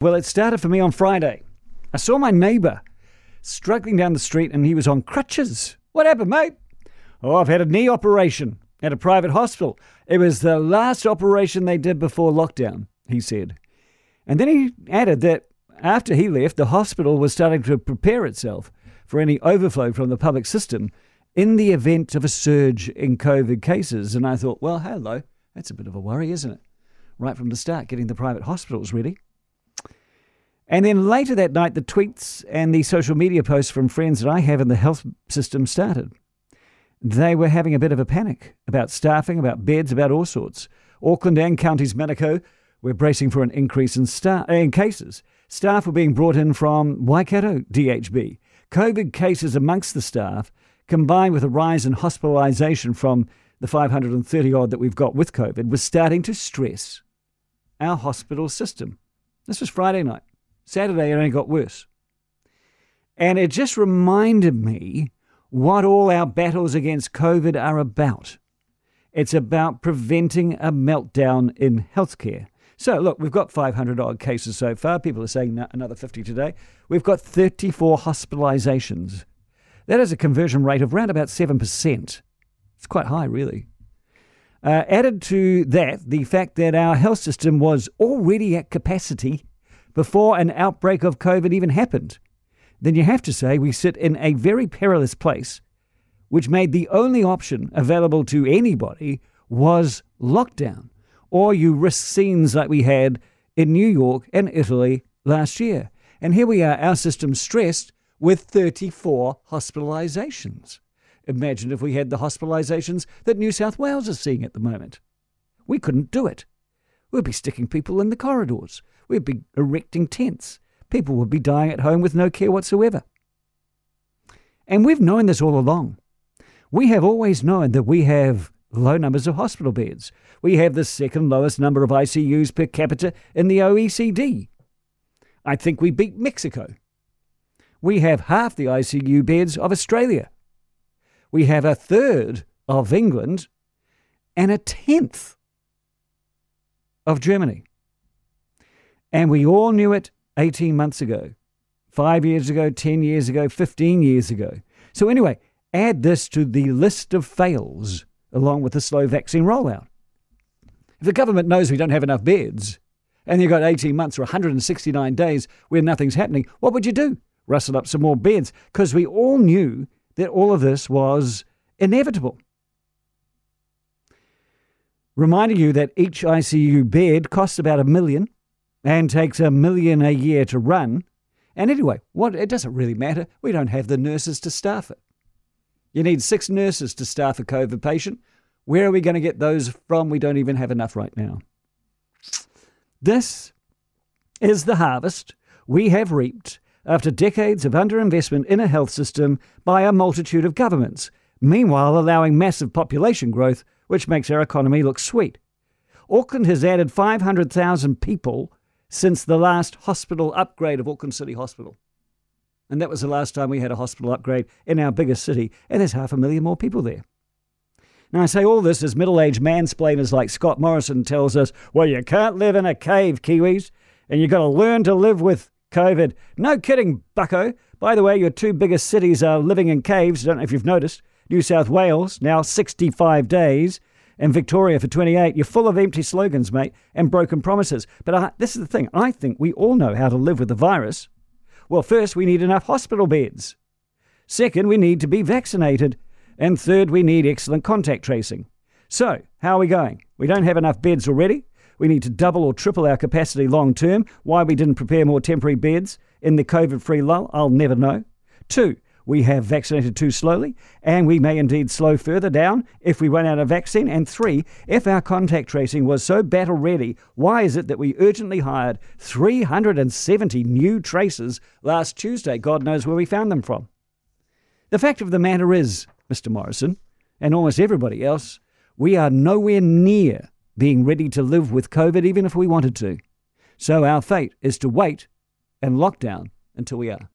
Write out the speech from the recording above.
Well, it started for me on Friday. I saw my neighbour struggling down the street and he was on crutches. What happened, mate? Oh, I've had a knee operation at a private hospital. It was the last operation they did before lockdown, he said. And then he added that after he left, the hospital was starting to prepare itself for any overflow from the public system in the event of a surge in COVID cases. And I thought, well, hello, that's a bit of a worry, isn't it? Right from the start, getting the private hospitals ready. And then later that night, the tweets and the social media posts from friends that I have in the health system started. They were having a bit of a panic about staffing, about beds, about all sorts. Auckland and counties Manukau were bracing for an increase in, in cases. Staff were being brought in from Waikato DHB. COVID cases amongst the staff, combined with a rise in hospitalisation from the 530 odd that we've got with COVID, was starting to stress our hospital system. This was Friday night. Saturday, it only got worse. And it just reminded me what all our battles against COVID are about. It's about preventing a meltdown in healthcare. So, look, we've got 500 odd cases so far. People are saying another 50 today. We've got 34 hospitalizations. That is a conversion rate of around about 7%. It's quite high, really. Uh, added to that, the fact that our health system was already at capacity before an outbreak of COVID even happened, then you have to say we sit in a very perilous place, which made the only option available to anybody was lockdown, or you risk scenes like we had in New York and Italy last year. And here we are, our system stressed with 34 hospitalizations. Imagine if we had the hospitalizations that New South Wales is seeing at the moment. We couldn't do it. We'd be sticking people in the corridors. We'd be erecting tents. People would be dying at home with no care whatsoever. And we've known this all along. We have always known that we have low numbers of hospital beds. We have the second lowest number of ICUs per capita in the OECD. I think we beat Mexico. We have half the ICU beds of Australia. We have a third of England and a tenth of Germany. And we all knew it 18 months ago, five years ago, 10 years ago, 15 years ago. So, anyway, add this to the list of fails along with the slow vaccine rollout. If the government knows we don't have enough beds and you've got 18 months or 169 days where nothing's happening, what would you do? Rustle up some more beds because we all knew that all of this was inevitable reminding you that each ICU bed costs about a million and takes a million a year to run. And anyway, what it doesn't really matter. We don't have the nurses to staff it. You need six nurses to staff a COVID patient. Where are we going to get those from? We don't even have enough right now. This is the harvest we have reaped after decades of underinvestment in a health system by a multitude of governments, meanwhile allowing massive population growth which makes our economy look sweet. Auckland has added 500,000 people since the last hospital upgrade of Auckland City Hospital. And that was the last time we had a hospital upgrade in our biggest city, and there's half a million more people there. Now, I say all this as middle aged mansplainers like Scott Morrison tells us, well, you can't live in a cave, Kiwis, and you've got to learn to live with COVID. No kidding, bucko. By the way, your two biggest cities are living in caves. I don't know if you've noticed. New South Wales, now 65 days, and Victoria for 28. You're full of empty slogans, mate, and broken promises. But I, this is the thing I think we all know how to live with the virus. Well, first, we need enough hospital beds. Second, we need to be vaccinated. And third, we need excellent contact tracing. So, how are we going? We don't have enough beds already. We need to double or triple our capacity long term. Why we didn't prepare more temporary beds in the COVID free lull, I'll never know. Two, we have vaccinated too slowly, and we may indeed slow further down if we run out of vaccine. And three, if our contact tracing was so battle ready, why is it that we urgently hired 370 new tracers last Tuesday? God knows where we found them from. The fact of the matter is, Mr. Morrison, and almost everybody else, we are nowhere near being ready to live with COVID, even if we wanted to. So our fate is to wait and lock down until we are.